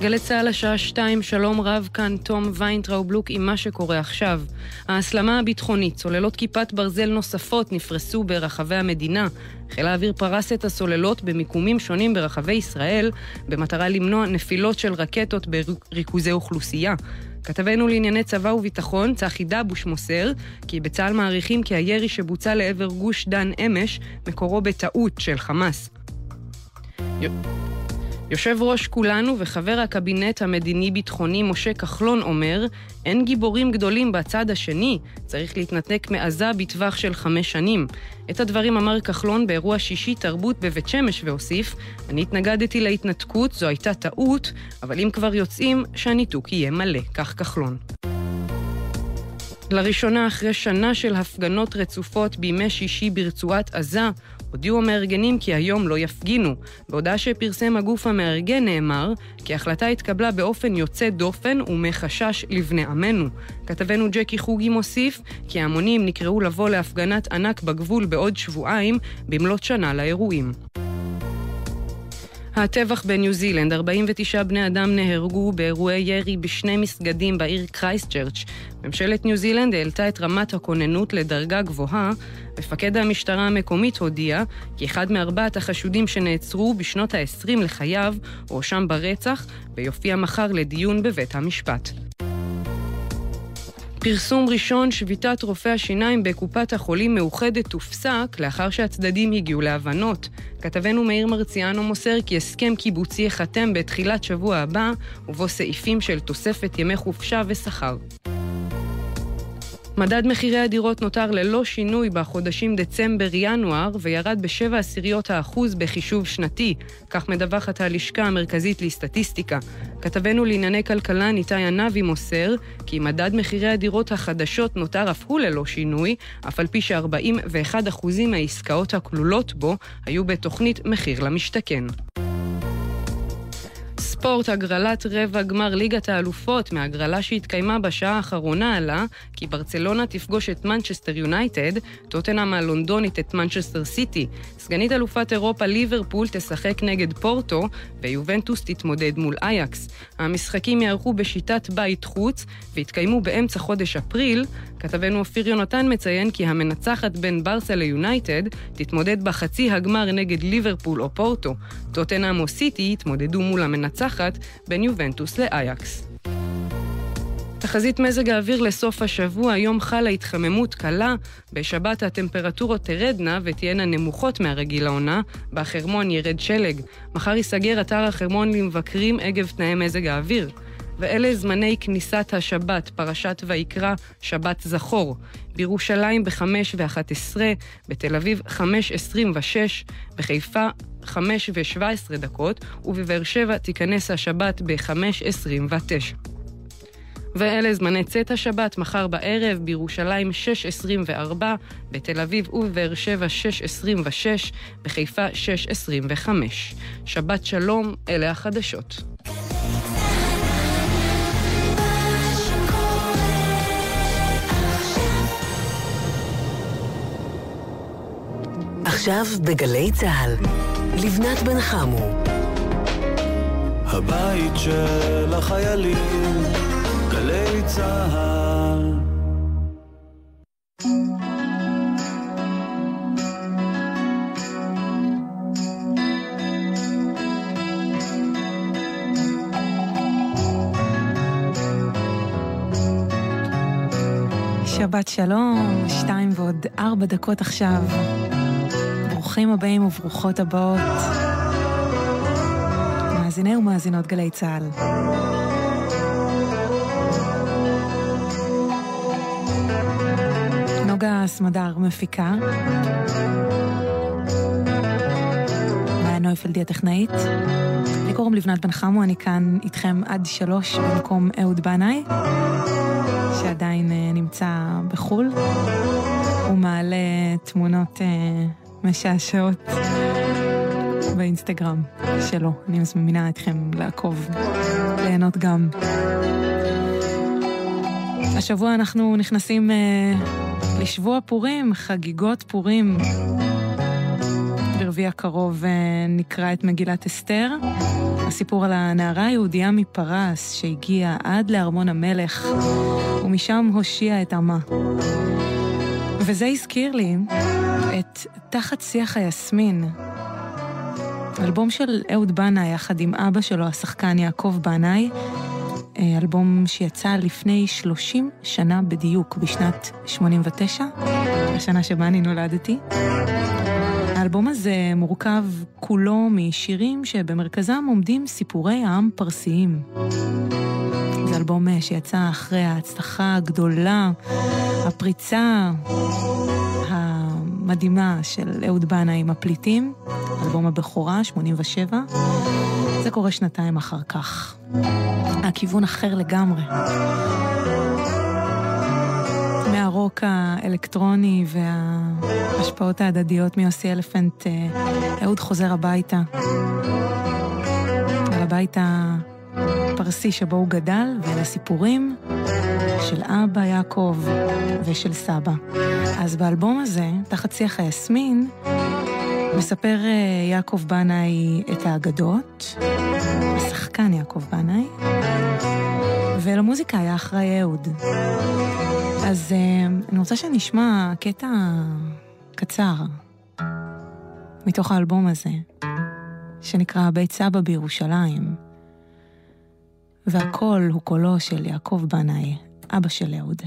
גלי צה"ל השעה שתיים, שלום רב, כאן תום ויינטראוב לוק עם מה שקורה עכשיו. ההסלמה הביטחונית, סוללות כיפת ברזל נוספות נפרסו ברחבי המדינה. חיל האוויר פרס את הסוללות במיקומים שונים ברחבי ישראל, במטרה למנוע נפילות של רקטות בריכוזי אוכלוסייה. כתבנו לענייני צבא וביטחון, צחי דבוש מוסר, כי בצה"ל מעריכים כי הירי שבוצע לעבר גוש דן אמש, מקורו בטעות של חמאס. יושב ראש כולנו וחבר הקבינט המדיני-ביטחוני משה כחלון אומר, אין גיבורים גדולים בצד השני, צריך להתנתק מעזה בטווח של חמש שנים. את הדברים אמר כחלון באירוע שישי תרבות בבית שמש והוסיף, אני התנגדתי להתנתקות, זו הייתה טעות, אבל אם כבר יוצאים, שהניתוק יהיה מלא, כך כחלון. לראשונה אחרי שנה של הפגנות רצופות בימי שישי ברצועת עזה, הודיעו המארגנים כי היום לא יפגינו. בהודעה שפרסם הגוף המארגן נאמר כי ההחלטה התקבלה באופן יוצא דופן ומחשש לבני עמנו. כתבנו ג'קי חוגי מוסיף כי ההמונים נקראו לבוא להפגנת ענק בגבול בעוד שבועיים במלאת שנה לאירועים. הטבח בניו זילנד, 49 בני אדם נהרגו באירועי ירי בשני מסגדים בעיר קרייסטצ'רץ'. ממשלת ניו זילנד העלתה את רמת הכוננות לדרגה גבוהה. מפקד המשטרה המקומית הודיע כי אחד מארבעת החשודים שנעצרו בשנות ה-20 לחייו הואשם ברצח ויופיע מחר לדיון בבית המשפט. פרסום ראשון, שביתת רופאי השיניים בקופת החולים מאוחדת תופסק לאחר שהצדדים הגיעו להבנות. כתבנו מאיר מרציאנו מוסר כי הסכם קיבוצי ייחתם בתחילת שבוע הבא, ובו סעיפים של תוספת ימי חופשה ושכר. מדד מחירי הדירות נותר ללא שינוי בחודשים דצמבר-ינואר וירד ב-7 עשיריות האחוז בחישוב שנתי, כך מדווחת הלשכה המרכזית לסטטיסטיקה. כתבנו לענייני כלכלה ניתאי ענבי מוסר כי מדד מחירי הדירות החדשות נותר אף הוא ללא שינוי, אף על פי ש-41% מהעסקאות הכלולות בו היו בתוכנית מחיר למשתכן. ספורט, הגרלת רבע גמר ליגת האלופות מהגרלה שהתקיימה בשעה האחרונה עלה כי ברצלונה תפגוש את מנצ'סטר יונייטד, טוטנאם הלונדונית את מנצ'סטר סיטי. סגנית אלופת אירופה ליברפול תשחק נגד פורטו, ויובנטוס תתמודד מול אייאקס. המשחקים יערכו בשיטת בית חוץ ויתקיימו באמצע חודש אפריל. כתבנו אופיר יונתן מציין כי המנצחת בין ברסה ליונייטד תתמודד בחצי הגמר נגד ליברפול או פורטו. טוטנאם או סיטי יתמודדו מול המנצחת בין יובנטוס לאייקס. תחזית מזג האוויר לסוף השבוע, היום חלה התחממות קלה, בשבת הטמפרטורות תרדנה ותהיינה נמוכות מהרגיל לעונה, בחרמון ירד שלג. מחר ייסגר אתר החרמון למבקרים עקב תנאי מזג האוויר. ואלה זמני כניסת השבת, פרשת ויקרא, שבת זכור. בירושלים ב-5 ו-11, בתל אביב 5.26, בחיפה 5 ו-17 דקות, ובבאר שבע תיכנס השבת ב-5.29. ואלה זמני צאת השבת, מחר בערב, בירושלים 6.24, בתל אביב ובבאר שבע 6.26, בחיפה 6.25. שבת שלום, אלה החדשות. עכשיו בגלי צה"ל, לבנת בן חמו. הבית של החיילים, גלי צה"ל. שבת שלום, שתיים ועוד ארבע דקות עכשיו. ברוכים הבאים וברוכות הבאות. מאזיני ומאזינות גלי צה"ל. סמדר מפיקה. מאיה נויפלדי הטכנאית. לי קוראים לבנת בן חמו, אני כאן איתכם עד שלוש במקום אהוד בנאי, שעדיין uh, נמצא בחו"ל. הוא מעלה תמונות uh, משעשעות באינסטגרם שלו. אני מזמינה אתכם לעקוב, ליהנות גם. השבוע אנחנו נכנסים uh, לשבוע פורים, חגיגות פורים. ברביעי רביעי הקרוב נקרא את מגילת אסתר. הסיפור על הנערה היהודייה מפרס שהגיעה עד לארמון המלך, ומשם הושיע את עמה. וזה הזכיר לי את תחת שיח היסמין, אלבום של אהוד בנאי יחד עם אבא שלו, השחקן יעקב בנאי, אה, אלבום שיצא לפני 30 שנה בדיוק, בשנת 89, השנה שבה אני נולדתי. האלבום הזה מורכב כולו משירים שבמרכזם עומדים סיפורי עם פרסיים. זה אלבום אה, שיצא אחרי ההצלחה הגדולה, הפריצה המדהימה של אהוד בנאי עם הפליטים, אלבום הבכורה, 87. זה קורה שנתיים אחר כך. הכיוון אחר לגמרי. מהרוק האלקטרוני וההשפעות ההדדיות מיוסי אלפנט, אה, אהוד חוזר הביתה. על הבית הפרסי שבו הוא גדל, ואל הסיפורים של אבא יעקב ושל סבא. אז באלבום הזה, תחת שיח היסמין, מספר אה, יעקב בנאי את האגדות, השחקן יעקב בנאי, ולמוזיקה היה אחראי אהוד. אז אה, אני רוצה שנשמע קטע קצר מתוך האלבום הזה, שנקרא בית סבא בירושלים, והקול הוא קולו של יעקב בנאי, אבא של אהוד.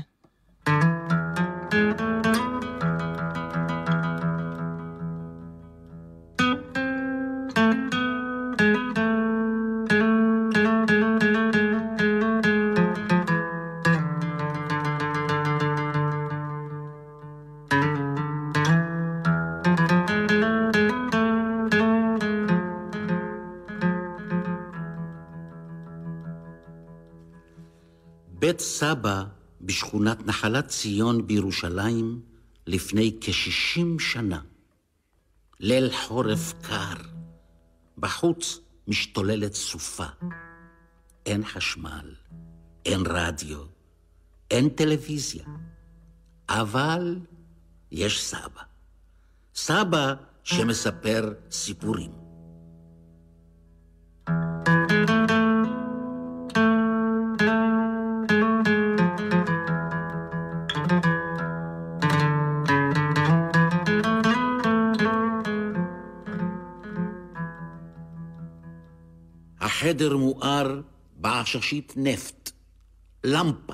סבא בשכונת נחלת ציון בירושלים לפני כשישים שנה. ליל חורף קר, בחוץ משתוללת סופה. אין חשמל, אין רדיו, אין טלוויזיה, אבל יש סבא. סבא שמספר סיפורים. החדר מואר בעששית נפט, למפה.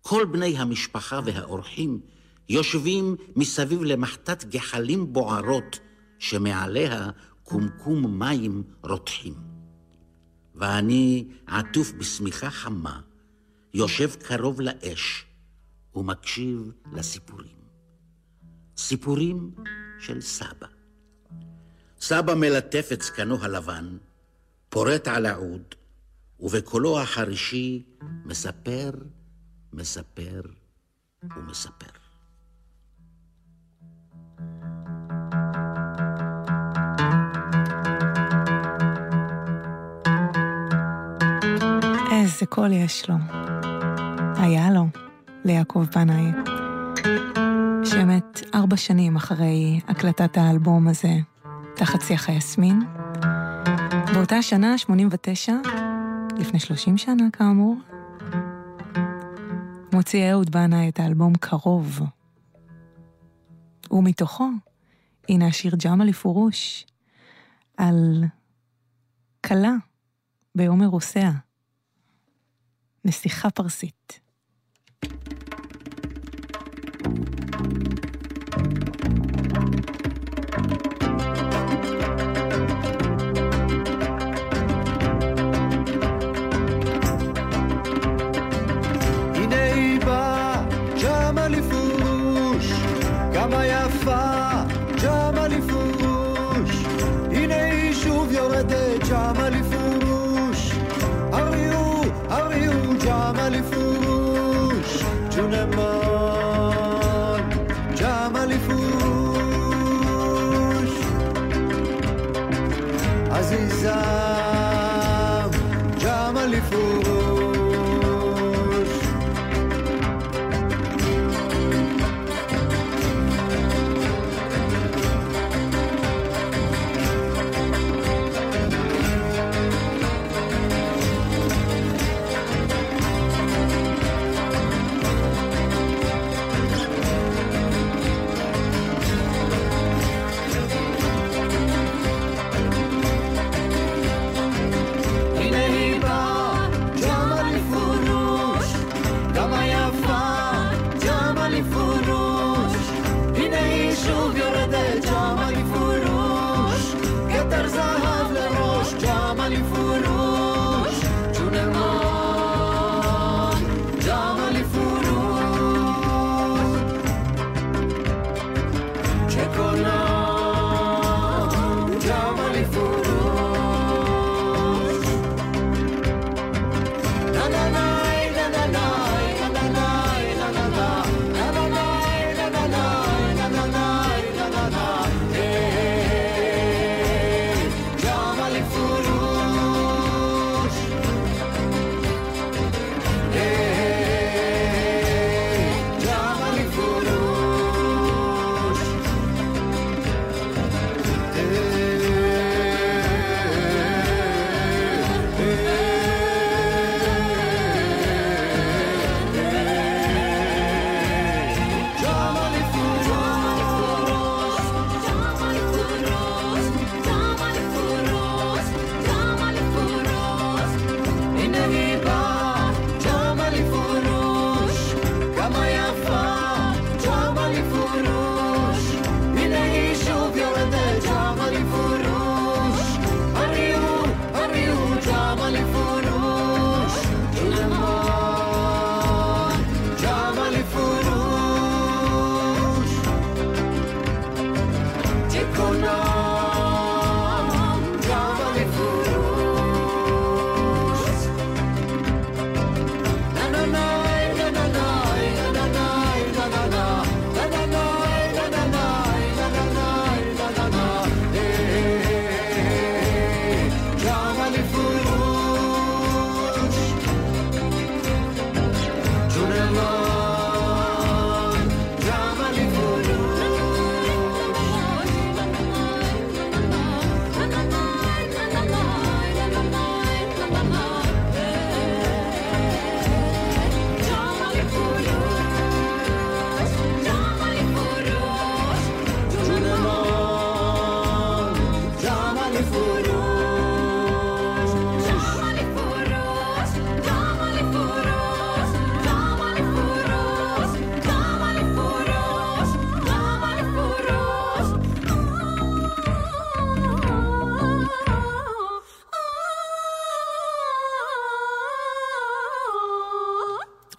כל בני המשפחה והאורחים יושבים מסביב למחטת גחלים בוערות שמעליה קומקום מים רותחים. ואני עטוף בשמיכה חמה, יושב קרוב לאש ומקשיב לסיפורים. סיפורים של סבא. סבא מלטף את זקנו הלבן, פורט על העוד, ובקולו החרישי מספר, מספר ומספר. איזה קול יש לו. היה לו, ליעקב בנאי, שמת ארבע שנים אחרי הקלטת האלבום הזה, תחת שיח היסמין. באותה שנה, 89, לפני 30 שנה כאמור, מוציא אהוד בנאי את האלבום קרוב. ומתוכו, הנה השיר ג'מאלי פורוש, על כלה ביום אירוסיה, נסיכה פרסית. My your.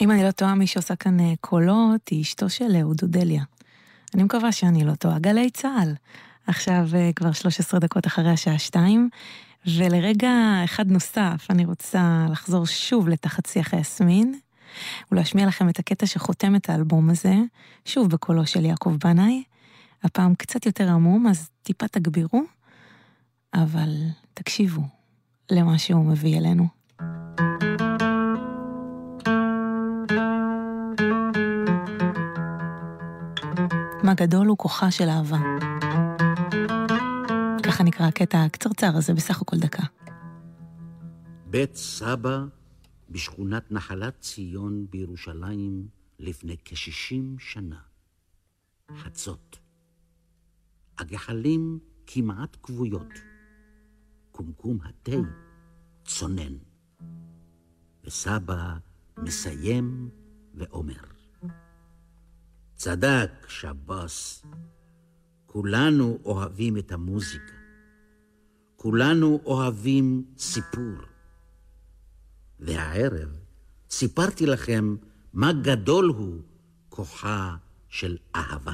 אם אני לא טועה, מי שעושה כאן אה, קולות היא אשתו של אהוד אודליה. אני מקווה שאני לא טועה. גלי צה"ל. עכשיו אה, כבר 13 דקות אחרי השעה 2, ולרגע אחד נוסף, אני רוצה לחזור שוב לתחת שיח היסמין, ולהשמיע לכם את הקטע שחותם את האלבום הזה, שוב בקולו של יעקב בנאי, הפעם קצת יותר עמום, אז טיפה תגבירו, אבל תקשיבו למה שהוא מביא אלינו. מה גדול הוא כוחה של אהבה. ככה נקרא הקטע הקצרצר הזה, בסך הכל דקה. בית סבא בשכונת נחלת ציון בירושלים לפני כשישים שנה. חצות. הגחלים כמעט כבויות. קומקום התה צונן. וסבא מסיים ואומר, צדק שבוס, כולנו אוהבים את המוזיקה. כולנו אוהבים סיפור. והערב סיפרתי לכם מה גדול הוא כוחה של אהבה.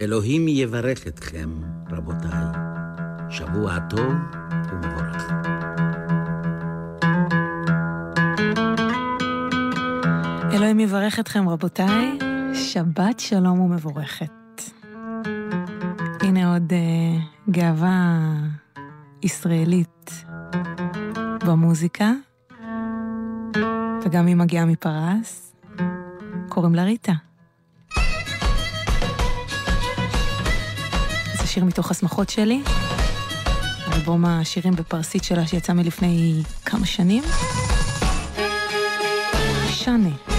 אלוהים יברך אתכם, רבותיי. שבוע טוב ומבורך. אלוהים יברך אתכם, רבותיי. שבת שלום ומבורכת. הנה עוד uh, גאווה ישראלית במוזיקה, וגם היא מגיעה מפרס. קוראים לה ריטה. זה שיר מתוך השמחות שלי, אלבום השירים בפרסית שלה שיצא מלפני כמה שנים. שני.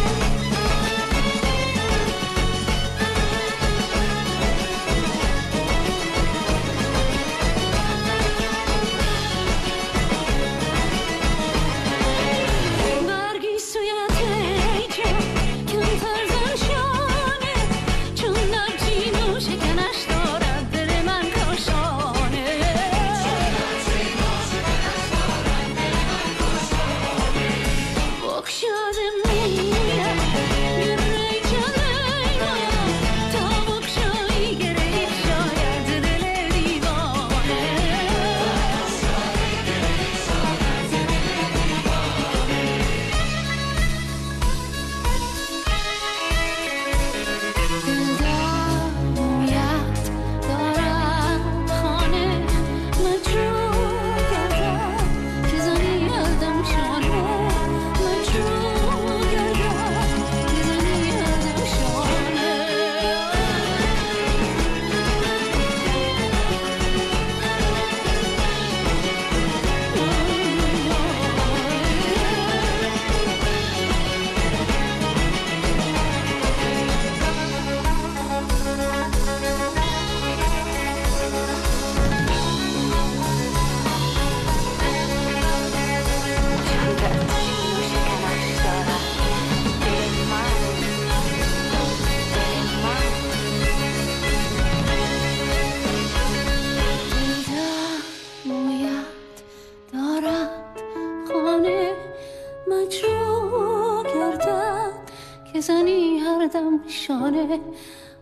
کردم شانه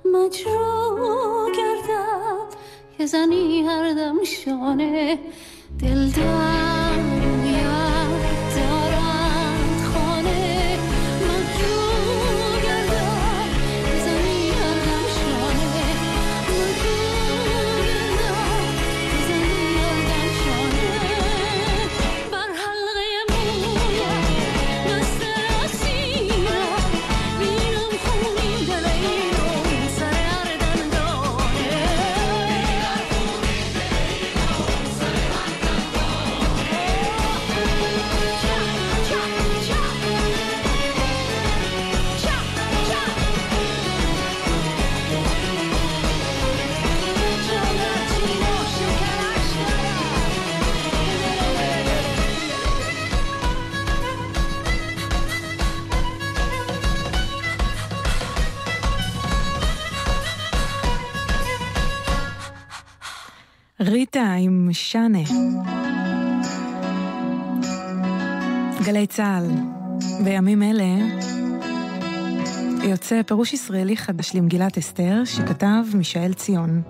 مجروح کردم یه زنی هردم شانه دلدار צה"ל, בימים אלה יוצא פירוש ישראלי חדש למגילת אסתר, שכתב מישאל ציון.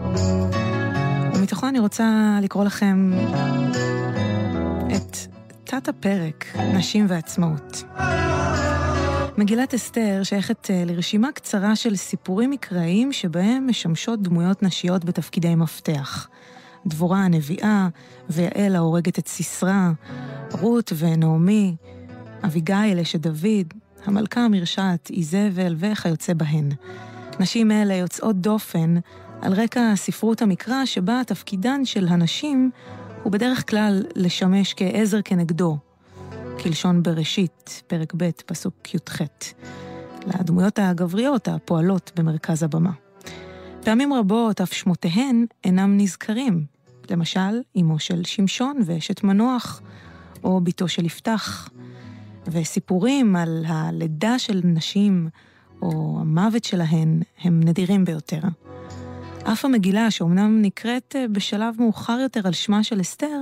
ומתוכו אני רוצה לקרוא לכם את תת הפרק, נשים ועצמאות. מגילת אסתר שייכת אה, לרשימה קצרה של סיפורים מקראיים שבהם משמשות דמויות נשיות בתפקידי מפתח. דבורה הנביאה, ויעל ההורגת את סיסרא, רות ונעמי, אביגיל אשת דוד, המלכה המרשעת, איזבל וכיוצא בהן. נשים אלה יוצאות דופן על רקע ספרות המקרא שבה תפקידן של הנשים הוא בדרך כלל לשמש כעזר כנגדו, כלשון בראשית, פרק ב', פסוק י"ח, לדמויות הגבריות הפועלות במרכז הבמה. פעמים רבות אף שמותיהן אינם נזכרים, למשל, אמו של שמשון ואשת מנוח, או בתו של יפתח, וסיפורים על הלידה של נשים או המוות שלהן הם נדירים ביותר. אף המגילה, שאומנם נקראת אה, בשלב מאוחר יותר על שמה של אסתר,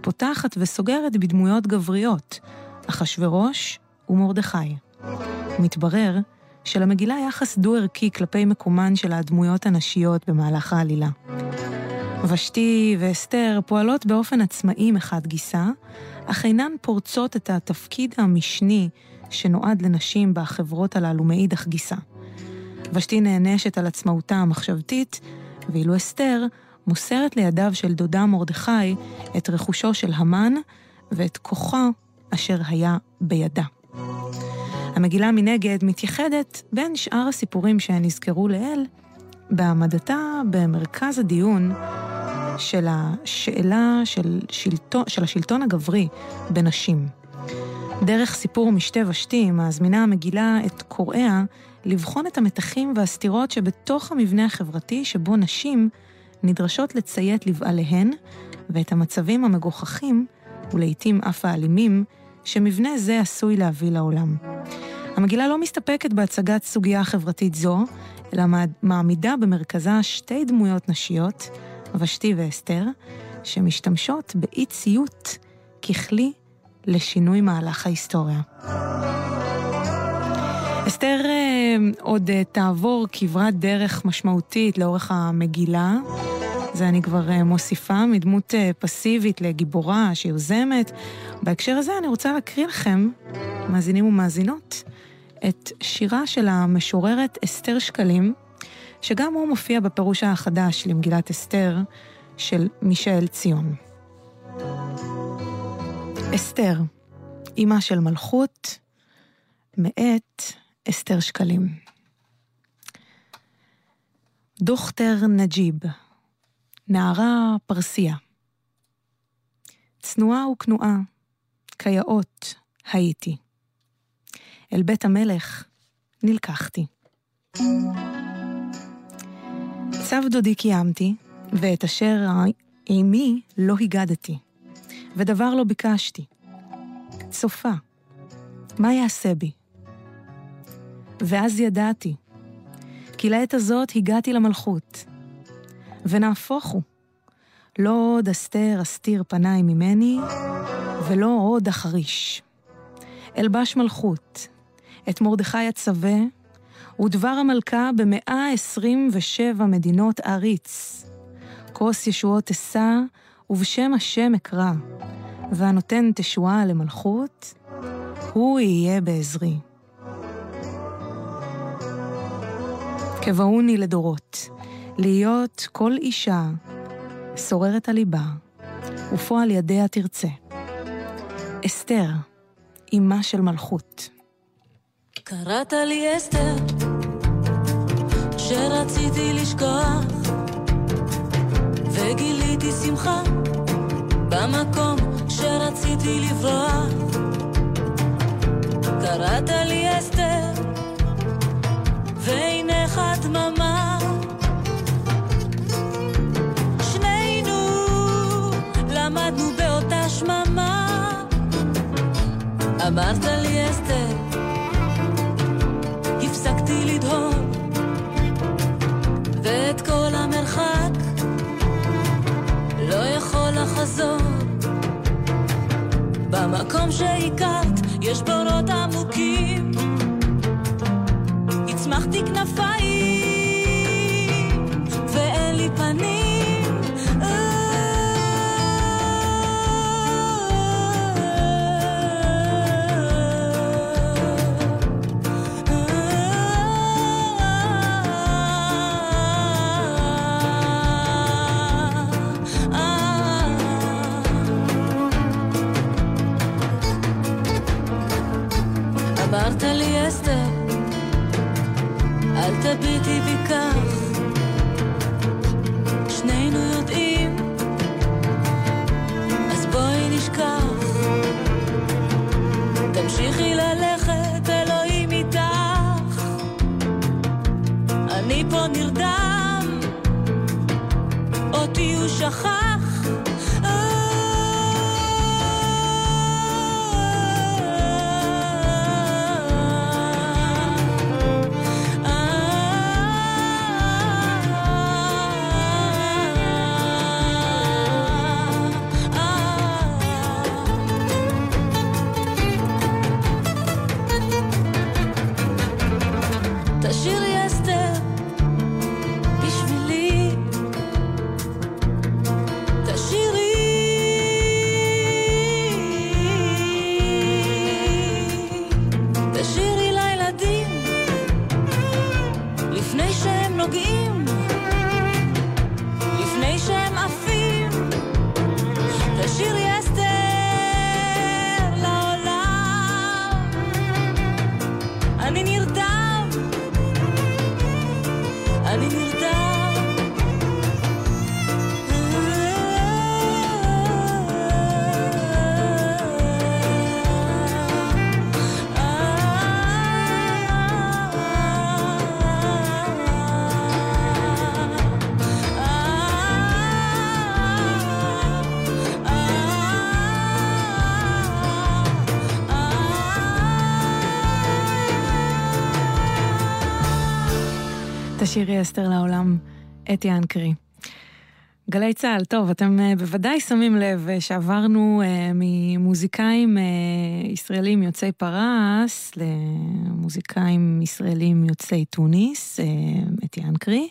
פותחת וסוגרת בדמויות גבריות, אחשורוש ומרדכי. מתברר שלמגילה יחס דו-ערכי כלפי מקומן של הדמויות הנשיות במהלך העלילה. ושתי ואסתר פועלות באופן עצמאי מחד גיסא, אך אינן פורצות את התפקיד המשני שנועד לנשים בחברות הללו מאידך גיסא. ושתי נענשת על עצמאותה המחשבתית, ואילו אסתר מוסרת לידיו של דודה מרדכי את רכושו של המן ואת כוחו אשר היה בידה. המגילה מנגד מתייחדת בין שאר הסיפורים שנזכרו לעיל, בהעמדתה במרכז הדיון של השאלה של, שלטון, של השלטון הגברי בנשים. דרך סיפור משתה ושתי מזמינה המגילה את קוראיה לבחון את המתחים והסתירות שבתוך המבנה החברתי שבו נשים נדרשות לציית לבעליהן ואת המצבים המגוחכים, ולעיתים אף האלימים, שמבנה זה עשוי להביא לעולם. המגילה לא מסתפקת בהצגת סוגיה חברתית זו, אלא מעמידה במרכזה שתי דמויות נשיות, ושתי ואסתר, שמשתמשות באי ציות ככלי לשינוי מהלך ההיסטוריה. אסתר אה, עוד אה, תעבור כברת דרך משמעותית לאורך המגילה. זה אני כבר אה, מוסיפה, מדמות פסיבית לגיבורה שיוזמת. בהקשר הזה אני רוצה להקריא לכם, מאזינים ומאזינות, את שירה של המשוררת אסתר שקלים, שגם הוא מופיע בפירוש החדש למגילת אסתר של מישאל ציון. אסתר, אימא של מלכות, מאת אסתר שקלים. דוכטר נג'יב, נערה פרסיה. צנועה וכנועה, כיאות הייתי. אל בית המלך נלקחתי. צו דודי קיימתי, ואת אשר עימי לא הגדתי, ודבר לא ביקשתי. צופה, מה יעשה בי? ואז ידעתי, כי לעת הזאת הגעתי למלכות. ונהפוך הוא, לא עוד אסתר אסתיר פניי ממני, ולא עוד אחריש. אלבש מלכות, את מרדכי אצווה, ודבר המלכה במאה עשרים ושבע מדינות עריץ. כוס ישועות אשא, ובשם השם אקרא, והנותן תשועה למלכות, הוא יהיה בעזרי. קבעוני לדורות, להיות כל אישה שוררת הליבה, ופועל ידיה תרצה. אסתר, אמה של מלכות. קראת לי אסתר, שרציתי לשכוח, וגיליתי שמחה במקום שרציתי לברוח. קראת לי אסתר, ועינך דממה. שנינו למדנו באותה שממה. אמרת לי אסתר, הפסקתי לדהור, ואת כל המרחק לא יכול לחזור. במקום שהכרת יש בורות עמוקים, הצמחתי כנפיים, ואין לי פנים. תשאירי אסתר לעולם, אתי אנקרי. גלי צה"ל, טוב, אתם אה, בוודאי שמים לב אה, שעברנו אה, ממוזיקאים אה, ישראלים יוצאי פרס למוזיקאים ישראלים יוצאי תוניס, אה, אתי אנקרי.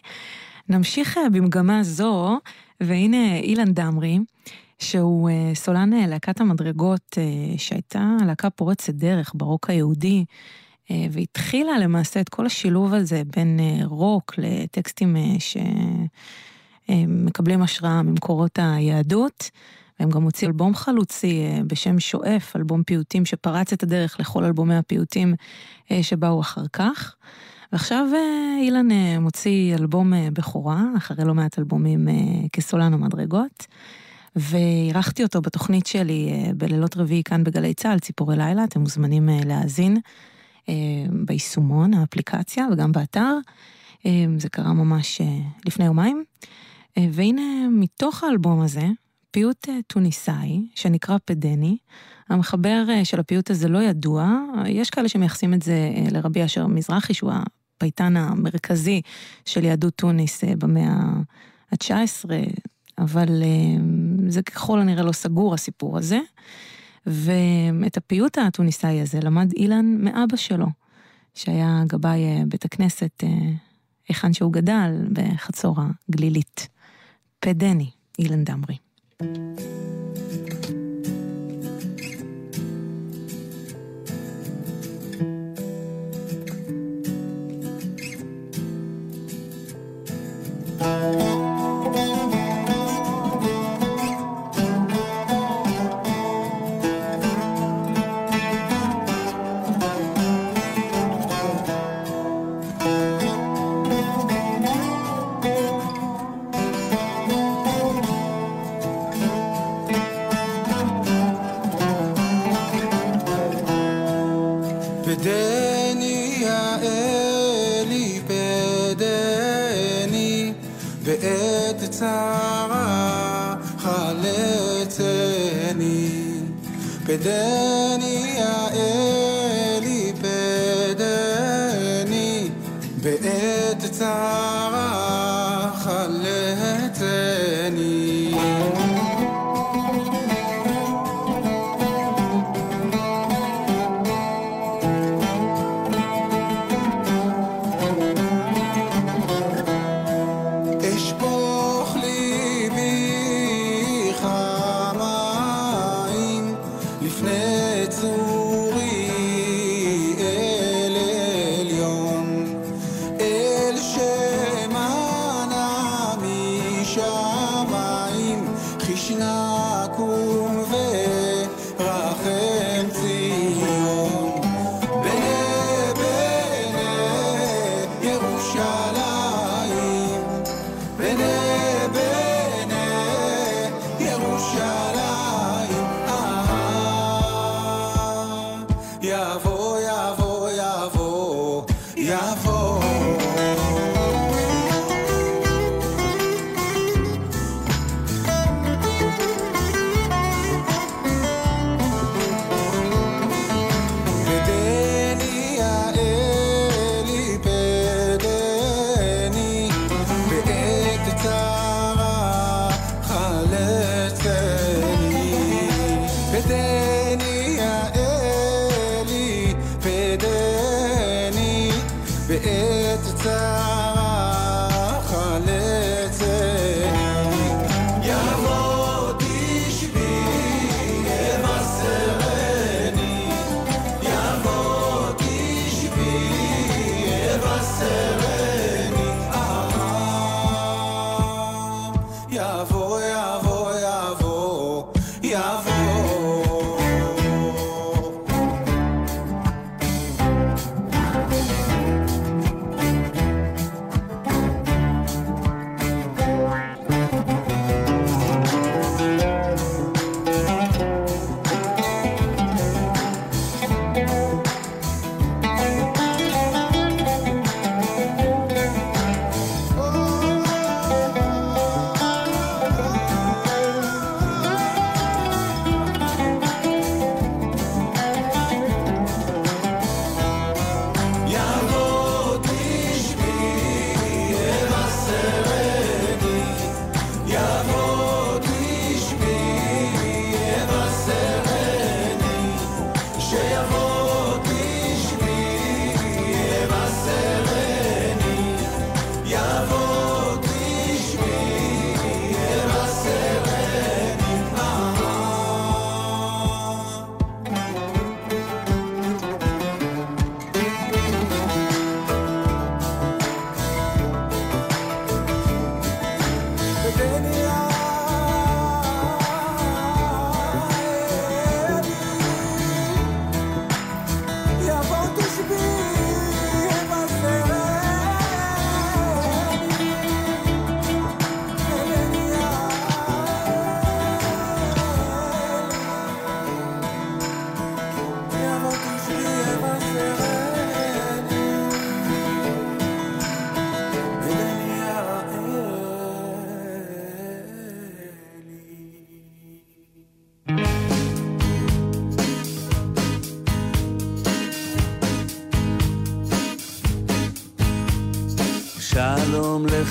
נמשיך אה, במגמה זו, והנה אילן דמרי, שהוא סולן להקת המדרגות, שהייתה להקה פורצת דרך ברוק היהודי. אה, והתחילה למעשה את כל השילוב הזה בין אה, רוק לטקסטים אה, שמקבלים השראה ממקורות היהדות. והם גם הוציאו אלבום חלוצי בשם שואף, אלבום פיוטים שפרץ את הדרך לכל אלבומי הפיוטים שבאו אחר כך. ועכשיו אילן מוציא אלבום בכורה, אחרי לא מעט אלבומים כסולן המדרגות. ואירחתי אותו בתוכנית שלי בלילות רביעי כאן בגלי צה"ל, ציפורי לילה, אתם מוזמנים להאזין. ביישומון, האפליקציה, וגם באתר. זה קרה ממש לפני יומיים. והנה, מתוך האלבום הזה, פיוט טוניסאי, שנקרא פדני. המחבר של הפיוט הזה לא ידוע, יש כאלה שמייחסים את זה לרבי אשר מזרחי, שהוא הפייטן המרכזי של יהדות טוניס במאה ה-19, אבל זה ככל הנראה לא סגור הסיפור הזה. ואת הפיוט התוניסאי הזה למד אילן מאבא שלו, שהיה גבאי אה, בית הכנסת אה, היכן שהוא גדל, בחצור הגלילית. פדני, אילן דמרי. beden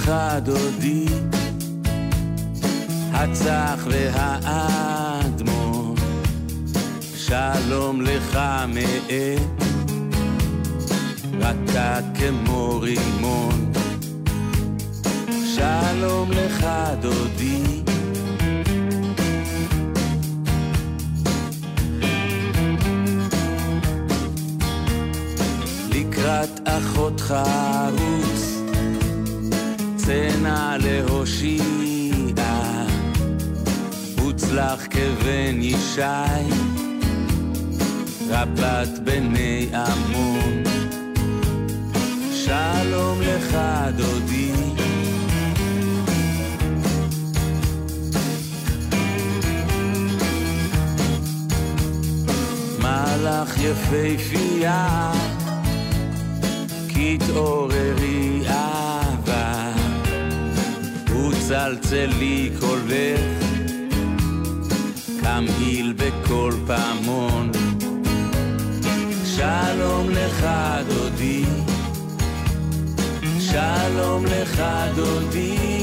ממך, דודי, הצח והאדמון, שלום לך מאת, אתה כמו רימון. שלום לך, דודי. לקראת אחותך רוץ צנע להושיע, הוצלח כבן ישי, רבת בני עמון. שלום לך דודי. מלאך יפהפייה, כי תעוררי אהבה, וצלצלי קולך, כמהיל בכל פעמון. שלום לך דודי, שלום לך דודי.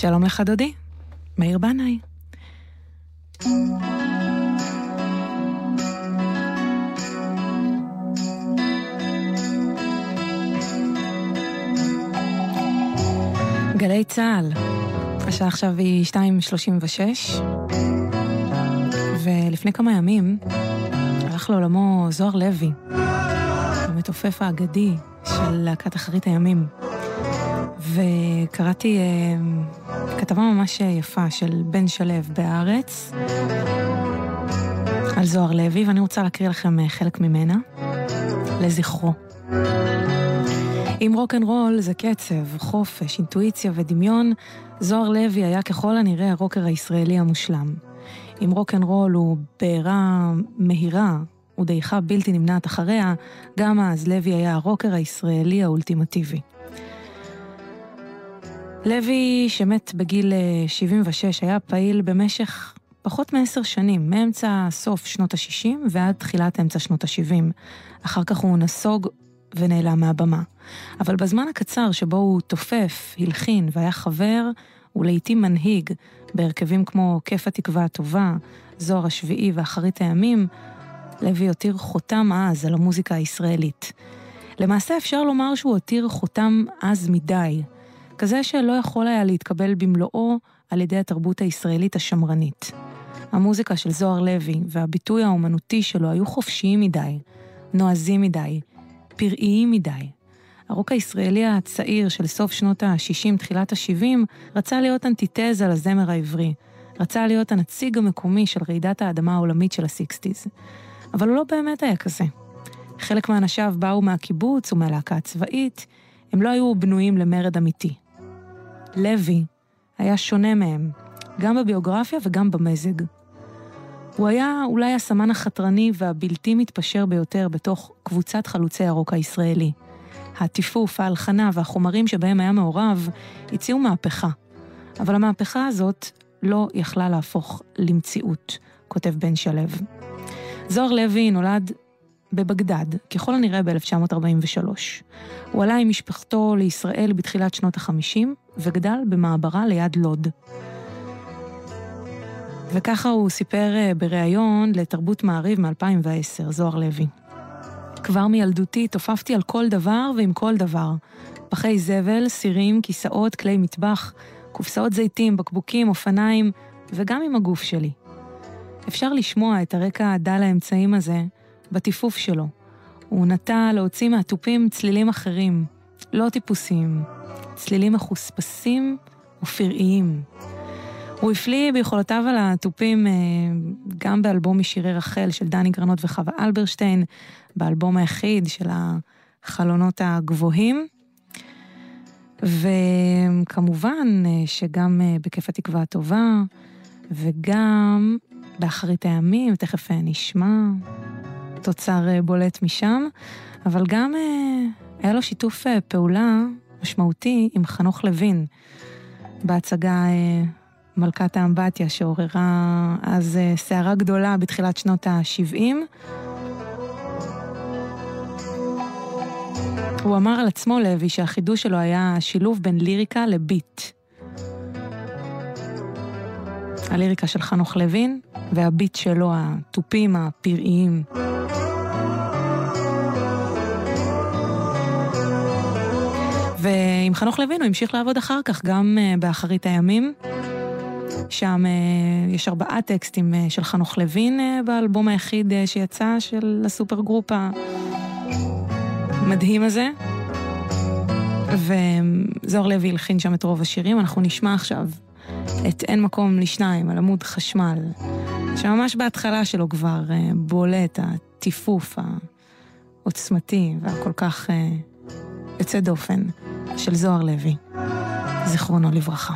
שלום לך דודי, מאיר בנאי. גלי צה"ל, השעה עכשיו היא 2.36, ולפני כמה ימים הלך לעולמו זוהר לוי, המתופף האגדי של להקת אחרית הימים. וקראתי אה, כתבה ממש יפה של בן שלו בהארץ על זוהר לוי, ואני רוצה להקריא לכם אה, חלק ממנה, לזכרו. אם רוקנרול זה קצב, חופש, אינטואיציה ודמיון, זוהר לוי היה ככל הנראה הרוקר הישראלי המושלם. אם רוקנרול הוא בעירה מהירה ודעיכה בלתי נמנעת אחריה, גם אז לוי היה הרוקר הישראלי האולטימטיבי. לוי, שמת בגיל אה, 76, היה פעיל במשך פחות מעשר שנים, מאמצע סוף שנות ה-60 ועד תחילת אמצע שנות ה-70. אחר כך הוא נסוג ונעלם מהבמה. אבל בזמן הקצר שבו הוא תופף, הלחין והיה חבר, ולעיתים מנהיג בהרכבים כמו כיף התקווה הטובה, זוהר השביעי ואחרית הימים, לוי הותיר חותם עז על המוזיקה הישראלית. למעשה אפשר לומר שהוא הותיר חותם עז מדי, כזה שלא יכול היה להתקבל במלואו על ידי התרבות הישראלית השמרנית. המוזיקה של זוהר לוי והביטוי האומנותי שלו היו חופשיים מדי, נועזים מדי, פראיים מדי. הרוק הישראלי הצעיר של סוף שנות ה-60, תחילת ה-70, רצה להיות אנטיתזה לזמר העברי. רצה להיות הנציג המקומי של רעידת האדמה העולמית של הסיקסטיז. אבל הוא לא באמת היה כזה. חלק מאנשיו באו מהקיבוץ ומהלהקה הצבאית, הם לא היו בנויים למרד אמיתי. לוי היה שונה מהם, גם בביוגרפיה וגם במזג. הוא היה אולי הסמן החתרני והבלתי מתפשר ביותר בתוך קבוצת חלוצי הרוק הישראלי. הטיפוף, ההלחנה והחומרים שבהם היה מעורב הציעו מהפכה. אבל המהפכה הזאת לא יכלה להפוך למציאות, כותב בן שלו. זוהר לוי נולד בבגדד, ככל הנראה ב-1943. הוא עלה עם משפחתו לישראל בתחילת שנות ה-50, וגדל במעברה ליד לוד. וככה הוא סיפר אה, בריאיון לתרבות מעריב מ-2010, זוהר לוי. כבר מילדותי תופפתי על כל דבר ועם כל דבר. פחי זבל, סירים, כיסאות, כלי מטבח, קופסאות זיתים, בקבוקים, אופניים, וגם עם הגוף שלי. אפשר לשמוע את הרקע הדל האמצעים הזה בטיפוף שלו. הוא נטה להוציא מהתופים צלילים אחרים, לא טיפוסיים, צלילים מחוספסים ופראיים. הוא הפליא ביכולותיו על התופים אה, גם באלבום משירי רחל של דני גרנות וחווה אלברשטיין, באלבום היחיד של החלונות הגבוהים. וכמובן אה, שגם אה, בכיף התקווה הטובה, וגם באחרית הימים, תכף נשמע תוצר בולט משם, אבל גם היה לו שיתוף פעולה משמעותי עם חנוך לוין בהצגה מלכת האמבטיה, שעוררה אז סערה גדולה בתחילת שנות ה-70. הוא אמר על עצמו, לוי, שהחידוש שלו היה שילוב בין ליריקה לביט. הליריקה של חנוך לוין והביט שלו, התופים הפראיים. ועם חנוך לוין הוא המשיך לעבוד אחר כך, גם באחרית הימים. שם uh, יש ארבעה טקסטים uh, של חנוך לוין באלבום היחיד שיצא של ה supergroup המדהים הזה. וזוהר לוי הלחין שם את רוב השירים, אנחנו נשמע עכשיו את אין מקום לשניים על עמוד חשמל, שממש בהתחלה שלו כבר בולט התיפוף העוצמתי והכל כך יוצא דופן של זוהר לוי, זיכרונו לברכה.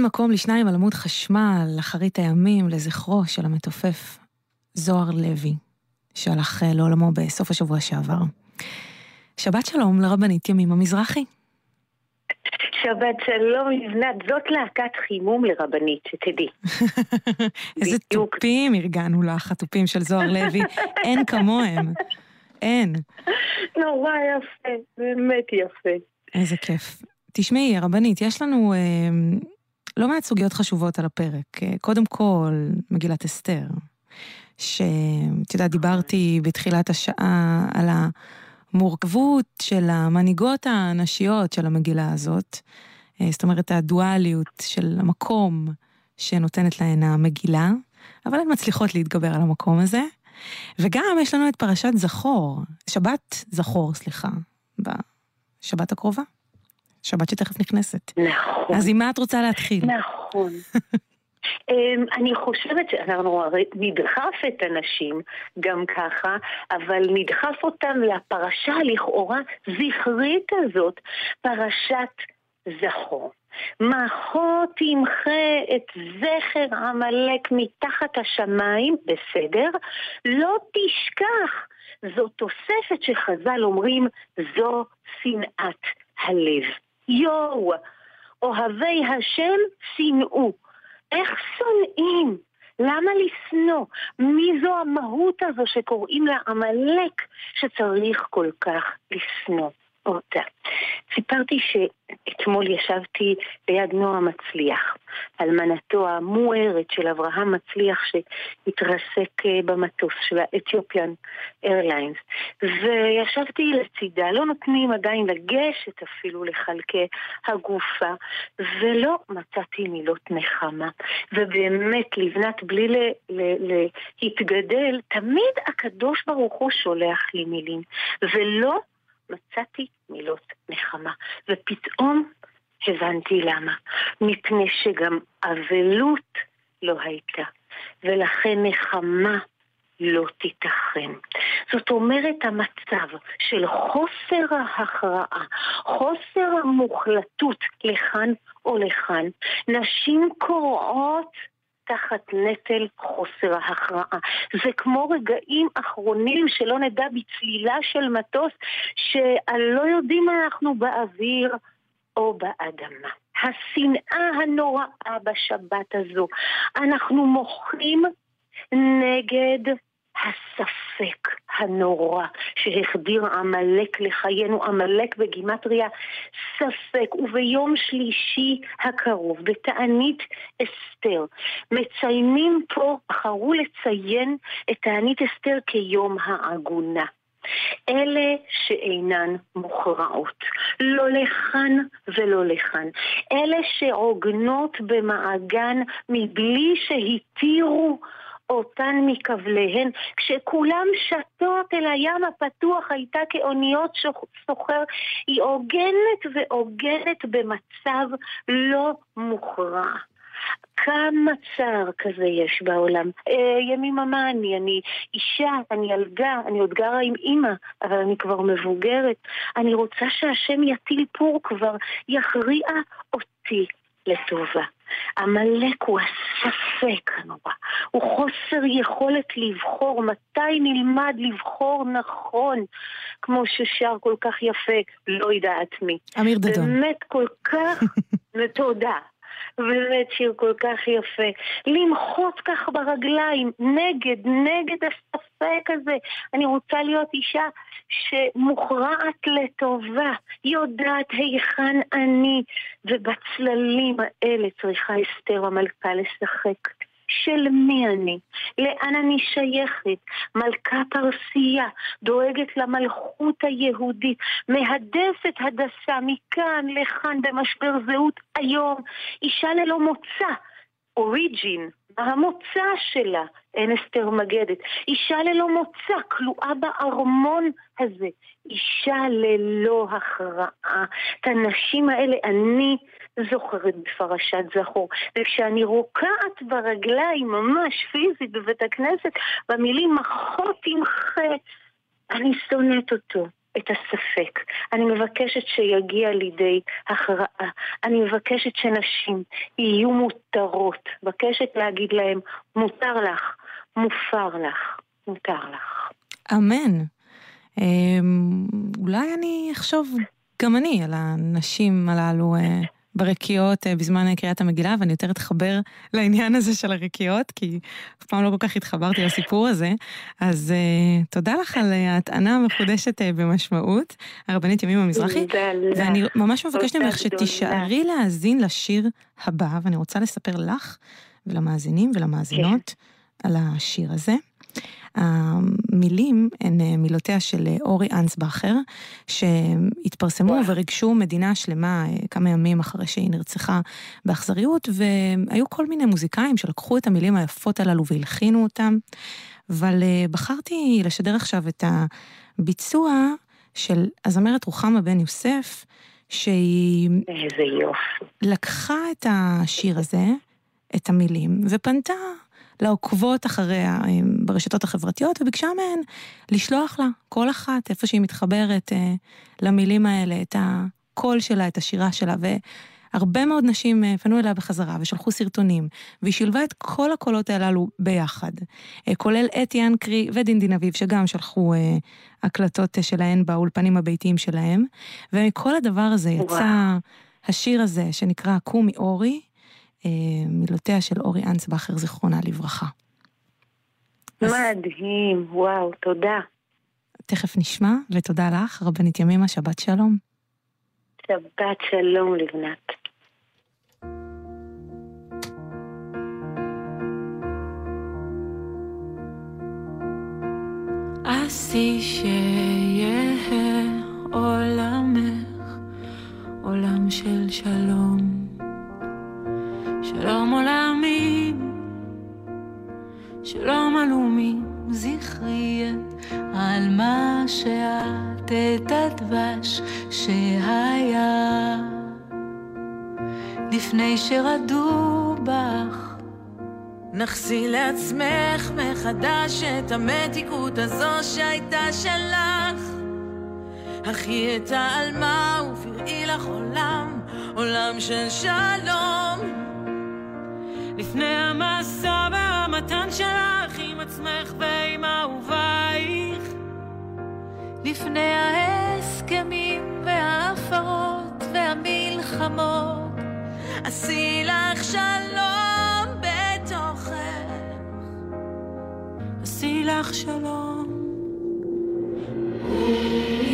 אין מקום לשניים על עמוד חשמל, אחרית הימים, לזכרו של המתופף זוהר לוי, שהלך אה, לעולמו בסוף השבוע שעבר. שבת שלום לרבנית ימימה מזרחי. שבת שלום לבנת, זאת להקת חימום לרבנית, שתדעי. איזה. תופים ארגנו לך, התופים של זוהר לוי. אין כמוהם. אין. נורא יפה, באמת יפה. איזה כיף. תשמעי, הרבנית, יש לנו אה, לא מעט סוגיות חשובות על הפרק. אה, קודם כל, מגילת אסתר, שאת יודעת, דיברתי בתחילת השעה על המורכבות של המנהיגות הנשיות של המגילה הזאת. אה, זאת אומרת, הדואליות של המקום שנותנת להן המגילה, אבל הן מצליחות להתגבר על המקום הזה. וגם יש לנו את פרשת זכור, שבת זכור, סליחה, בשבת הקרובה. שבת שתכף נכנסת. נכון. אז עם מה את רוצה להתחיל? נכון. אמ, אני חושבת שאנחנו הרי נדחף את הנשים גם ככה, אבל נדחף אותם לפרשה לכאורה זכרית הזאת, פרשת זכור. מחו תמחה את זכר עמלק מתחת השמיים, בסדר? לא תשכח. זו תוספת שחז"ל אומרים, זו שנאת הלב. יואו, אוהבי השם שנאו. איך שונאים? למה לשנוא? מי זו המהות הזו שקוראים לה עמלק שצריך כל כך לשנוא אותה? סיפרתי שאתמול ישבתי ליד נועה מצליח, אלמנתו המוארת של אברהם מצליח שהתרסק אה, במטוס של האתיופיאן איירליינס. וישבתי לצידה, לא נותנים עדיין לגשת אפילו לחלקי הגופה ולא מצאתי מילות נחמה. ובאמת לבנת בלי ל- ל- להתגדל, תמיד הקדוש ברוך הוא שולח לי מילים. ולא מצאתי מילות נחמה. ופתאום הבנתי למה. מפני שגם אבלות לא הייתה, ולכן נחמה לא תיתכן. זאת אומרת, המצב של חוסר ההכרעה, חוסר המוחלטות לכאן או לכאן, נשים קורעות תחת נטל חוסר ההכרעה. זה כמו רגעים אחרונים שלא נדע בצלילה של מטוס, שלא יודעים מה אנחנו באוויר או באדמה. השנאה הנוראה בשבת הזו. אנחנו מוחים נגד הספק הנורא שהחדיר עמלק לחיינו, עמלק בגימטריה ספק, וביום שלישי הקרוב, בתענית אסתר, מציינים פה, בחרו לציין את תענית אסתר כיום העגונה. אלה שאינן מוכרעות, לא לכאן ולא לכאן. אלה שעוגנות במעגן מבלי שהתירו אותן מכבליהן, כשכולם שטות אל הים הפתוח הייתה כאוניות סוחר, היא עוגנת ועוגנת במצב לא מוכרע. כמה צער כזה יש בעולם. אה, ימימה מה אני? אני אישה, אני ילדה, אני עוד גרה עם אימא, אבל אני כבר מבוגרת. אני רוצה שהשם יטיל פור כבר, יכריע אותי לטובה. עמלק הוא הספק הנורא, הוא חוסר יכולת לבחור, מתי נלמד לבחור נכון, כמו ששר כל כך יפה, לא יודעת מי. אמיר דדון. באמת כל כך, ותודה. באמת שיר כל כך יפה. למחות כך ברגליים, נגד, נגד הספק הזה. אני רוצה להיות אישה שמוכרעת לטובה, יודעת היכן אני, ובצללים האלה צריכה אסתר המלכה לשחק. של מי אני? לאן אני שייכת? מלכה פרסייה, דואגת למלכות היהודית, מהדפת הדסה מכאן לכאן במשבר זהות היום, אישה ללא מוצא. אוריג'ין, המוצא שלה, אין אסתר מגדת. אישה ללא מוצא, כלואה בארמון הזה. אישה ללא הכרעה. את הנשים האלה אני זוכרת בפרשת זכור. וכשאני רוקעת ברגליים, ממש פיזית, בבית הכנסת, במילים מחות תמחה, אני שונאת אותו. את הספק. אני מבקשת שיגיע לידי הכרעה. אני מבקשת שנשים יהיו מותרות. מבקשת להגיד להם, מותר לך, מופר לך, מותר לך. אמן. אמ, אולי אני אחשוב גם אני על הנשים הללו אה, ברקיעות אה, בזמן קריאת המגילה, ואני יותר אתחבר לעניין הזה של הרקיעות, כי אף פעם לא כל כך התחברתי לסיפור הזה. אז uh, תודה לך על ההטענה המחודשת uh, במשמעות, הרבנית ימימה מזרחי. ואני ממש מבקשת ממך. שתישארי להאזין לשיר הבא, ואני רוצה לספר לך ולמאזינים ולמאזינות על השיר הזה. המילים הן אה, מילותיה של אה, אורי אנסבכר, שהתפרסמו. וריגשו מדינה שלמה אה, כמה ימים אחרי שהיא נרצחה באכזריות, והיו כל מיני מוזיקאים שלקחו את המילים היפות הללו והלחינו אותם, אבל בחרתי לשדר עכשיו את הביצוע של הזמרת רוחמה בן יוסף, שהיא איזה יופי. לקחה את השיר הזה, את המילים, ופנתה לעוקבות אחריה אה, ברשתות החברתיות, וביקשה מהן לשלוח לה, כל אחת, איפה שהיא מתחברת אה, למילים האלה, את הקול שלה, את השירה שלה, והרבה מאוד נשים אה, פנו אליה בחזרה ושלחו סרטונים, והיא שילבה את כל הקולות הללו ביחד, כולל אתי אנקרי ודינדין אביב, שגם שלחו הקלטות שלהן באולפנים הביתיים שלהם, ומכל הדבר הזה יצא... וואו. השיר הזה, שנקרא "קומי אורי", מילותיה של אורי אנסבכר, זיכרונה לברכה. מדהים, וואו, תודה. תכף נשמע, ותודה לך, רבנית ימימה, שבת שלום. שבת שלום לבנת. עשי שיהיה עולמך עולם של שלום, שלום עולמים, שלום עלומים, זכרי את על מה שאת את הדבש שהיה לפני שרדו בך. נחסי לעצמך מחדש את המתיקות הזו שהייתה שלך. אחי את העלמה ופראי לך עולם, עולם של שלום. לפני המסע והמתן שלך עם עצמך ועם אהובייך. לפני ההסכמים וההפרות והמלחמות, עשי לך שלום בתוכך. עשי לך שלום. שלום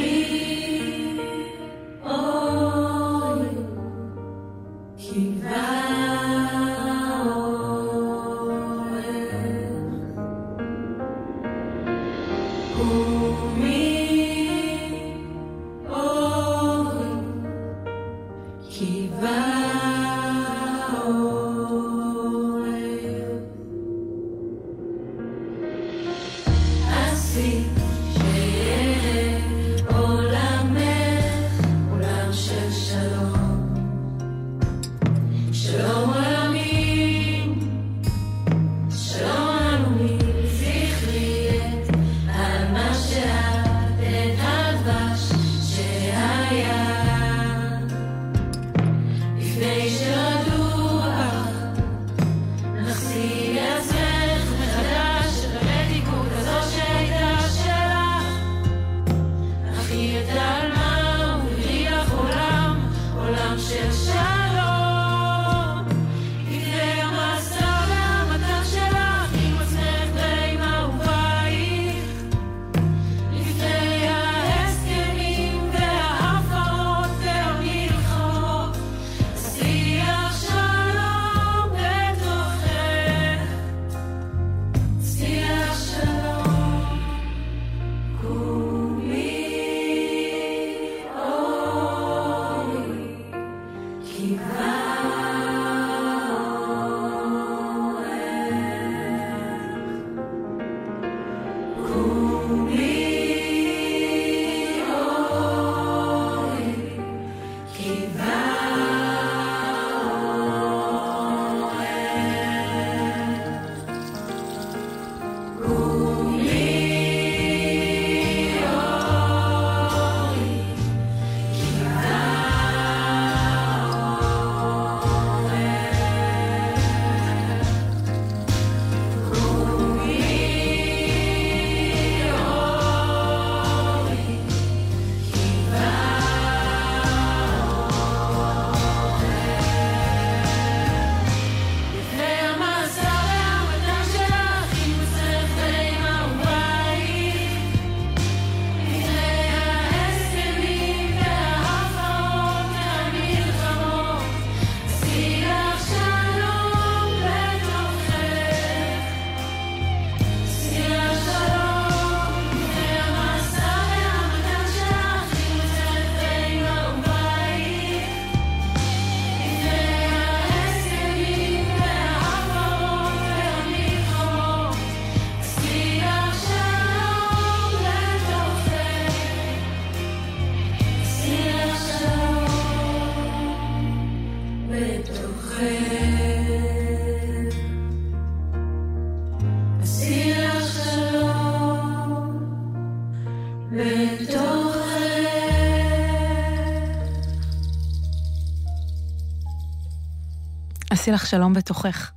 עשי לך שלום בתוכך,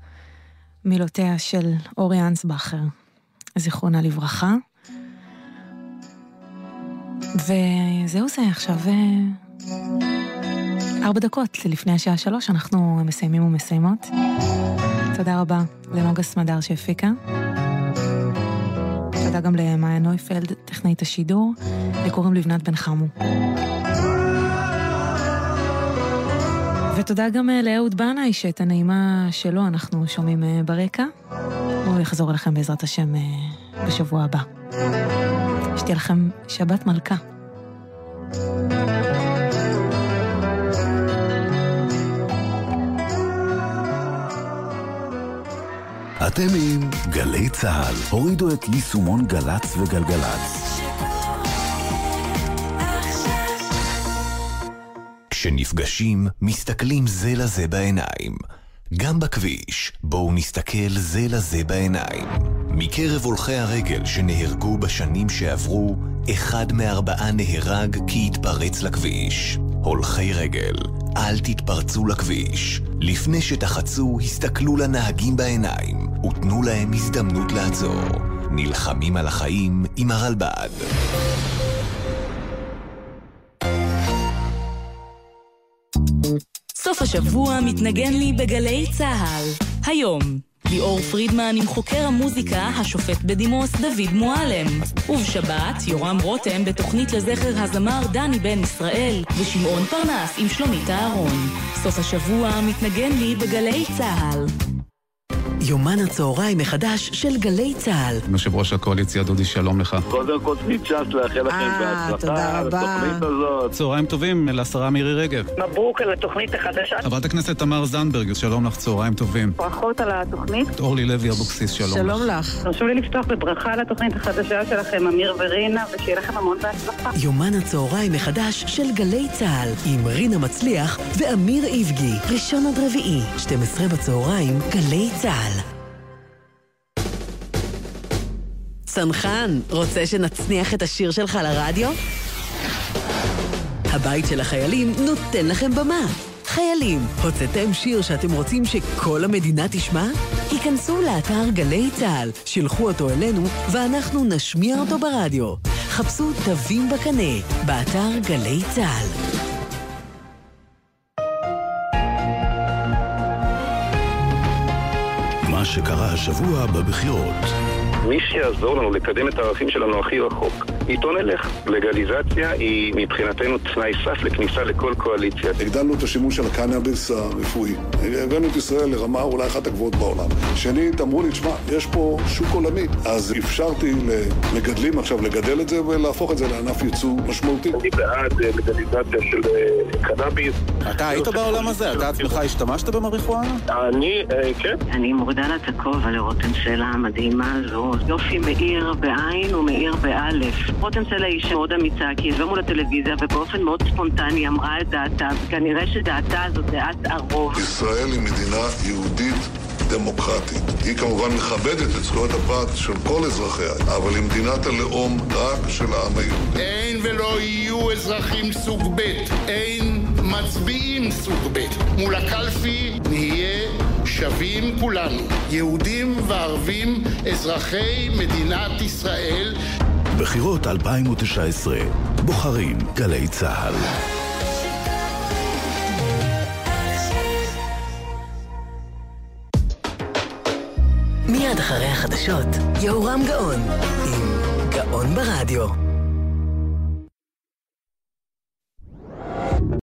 מילותיה של אורי אנסבכר, זיכרונה לברכה. וזהו זה, עכשיו אה, ארבע דקות לפני השעה שלוש, אנחנו מסיימים ומסיימות. תודה רבה לנוגה סמדר שהפיקה. תודה גם למאיה נויפלד, טכנאית השידור, לקוראים לבנת בן חמו. ותודה גם אה, לאהוד בנאי, שאת הנעימה שלו אנחנו שומעים אה, ברקע. הוא יחזור אליכם בעזרת השם אה, בשבוע הבא. שתהיה לכם שבת מלכה. אתם עם גלי צה"ל. הורידו את יישומון גל"צ וגלגלצ. כשנפגשים, מסתכלים זה לזה בעיניים. גם בכביש, בואו נסתכל זה לזה בעיניים. מקרב הולכי הרגל שנהרגו בשנים שעברו, אחד מארבעה נהרג כי התפרץ לכביש. הולכי רגל, אל תתפרצו לכביש. לפני שתחצו, הסתכלו לנהגים בעיניים ותנו להם הזדמנות לעצור. נלחמים על החיים עם הרלב"ד. סוף השבוע מתנגן לי בגלי צה"ל. היום, ליאור פרידמן עם חוקר המוזיקה, השופט בדימוס דוד מועלם. ובשבת, יורם רותם בתוכנית לזכר הזמר דני בן ישראל, ושמעון פרנס עם שלומית אהרון. סוף השבוע מתנגן לי בגלי צה"ל. יומן הצהריים מחדש של גלי צה"ל. יושב ראש הקואליציה, דודי, שלום לך. קודם כל צ'אנס לאחל לכם בהצלחה. תודה רבה. לתוכנית הזאת. צהריים טובים לשרה מירי רגב. מברוק על התוכנית החדשה. חברת הכנסת תמר זנדברג, שלום לך, צהריים טובים. ברכות על התוכנית. אורלי לוי אבוקסיס, שלום לך. שלום לך. תרשו לי לפתוח בברכה על התוכנית החדשה שלכם, אמיר ורינה, ושיהיה לכם המון בהצלחה. יומן הצהריים מחדש של גלי צה"ל, עם רינה מצליח ואמיר איבגי, ראשון עד רביעי, 12 בצהריים, גלי צה"ל. צנחן, רוצה שנצניח את השיר שלך לרדיו? הבית של החיילים נותן לכם במה. חיילים, הוצאתם שיר שאתם רוצים שכל המדינה תשמע? היכנסו לאתר גלי צה"ל, שילחו אותו אלינו, ואנחנו נשמיע אותו ברדיו. חפשו תווים בקנה, באתר גלי צה"ל. מה שקרה השבוע בבחירות. מי שיעזור לנו לקדם את הערכים שלנו הכי רחוק, איתו נלך. לגליזציה היא מבחינתנו תנאי סף לכניסה לכל קואליציה. הגדלנו את השימוש של הקנאביס הרפואי. הבאנו את ישראל לרמה אולי אחת הגבוהות בעולם. שנית, אמרו לי, תשמע, יש פה שוק עולמי. אז אפשרתי למגדלים עכשיו לגדל את זה ולהפוך את זה לענף ייצוא משמעותי. אני בעד אה, לגליזציה של אה, קנאביס. אתה היית בעולם הזה? אתה עצמך השתמשת במריחואנה? אני, אה, כן. אני מורידה לה את הכובע לרותם סלע המדהימה הזו. יופי מאיר בעין ומאיר באלף. רותם סלע היא אישה מאוד אמיצה, כי היא ישבה מול הטלוויזיה ובאופן מאוד ספונטני אמרה את דעתה, וכנראה שדעתה זו דעת הרוב. ישראל היא מדינה יהודית דמוקרטית. היא כמובן מכבדת את זכויות הפרט של כל אזרחיה, אבל היא מדינת הלאום רק של העם היהודי. אין ולא יהיו אזרחים סוג ב', אין מצביעים סוג ב'. מול הקלפי נהיה שווים כולנו, יהודים וערבים, אזרחי מדינת ישראל. בחירות 2019, בוחרים גלי צה"ל. מיד אחרי החדשות, יהורם גאון, עם גאון ברדיו.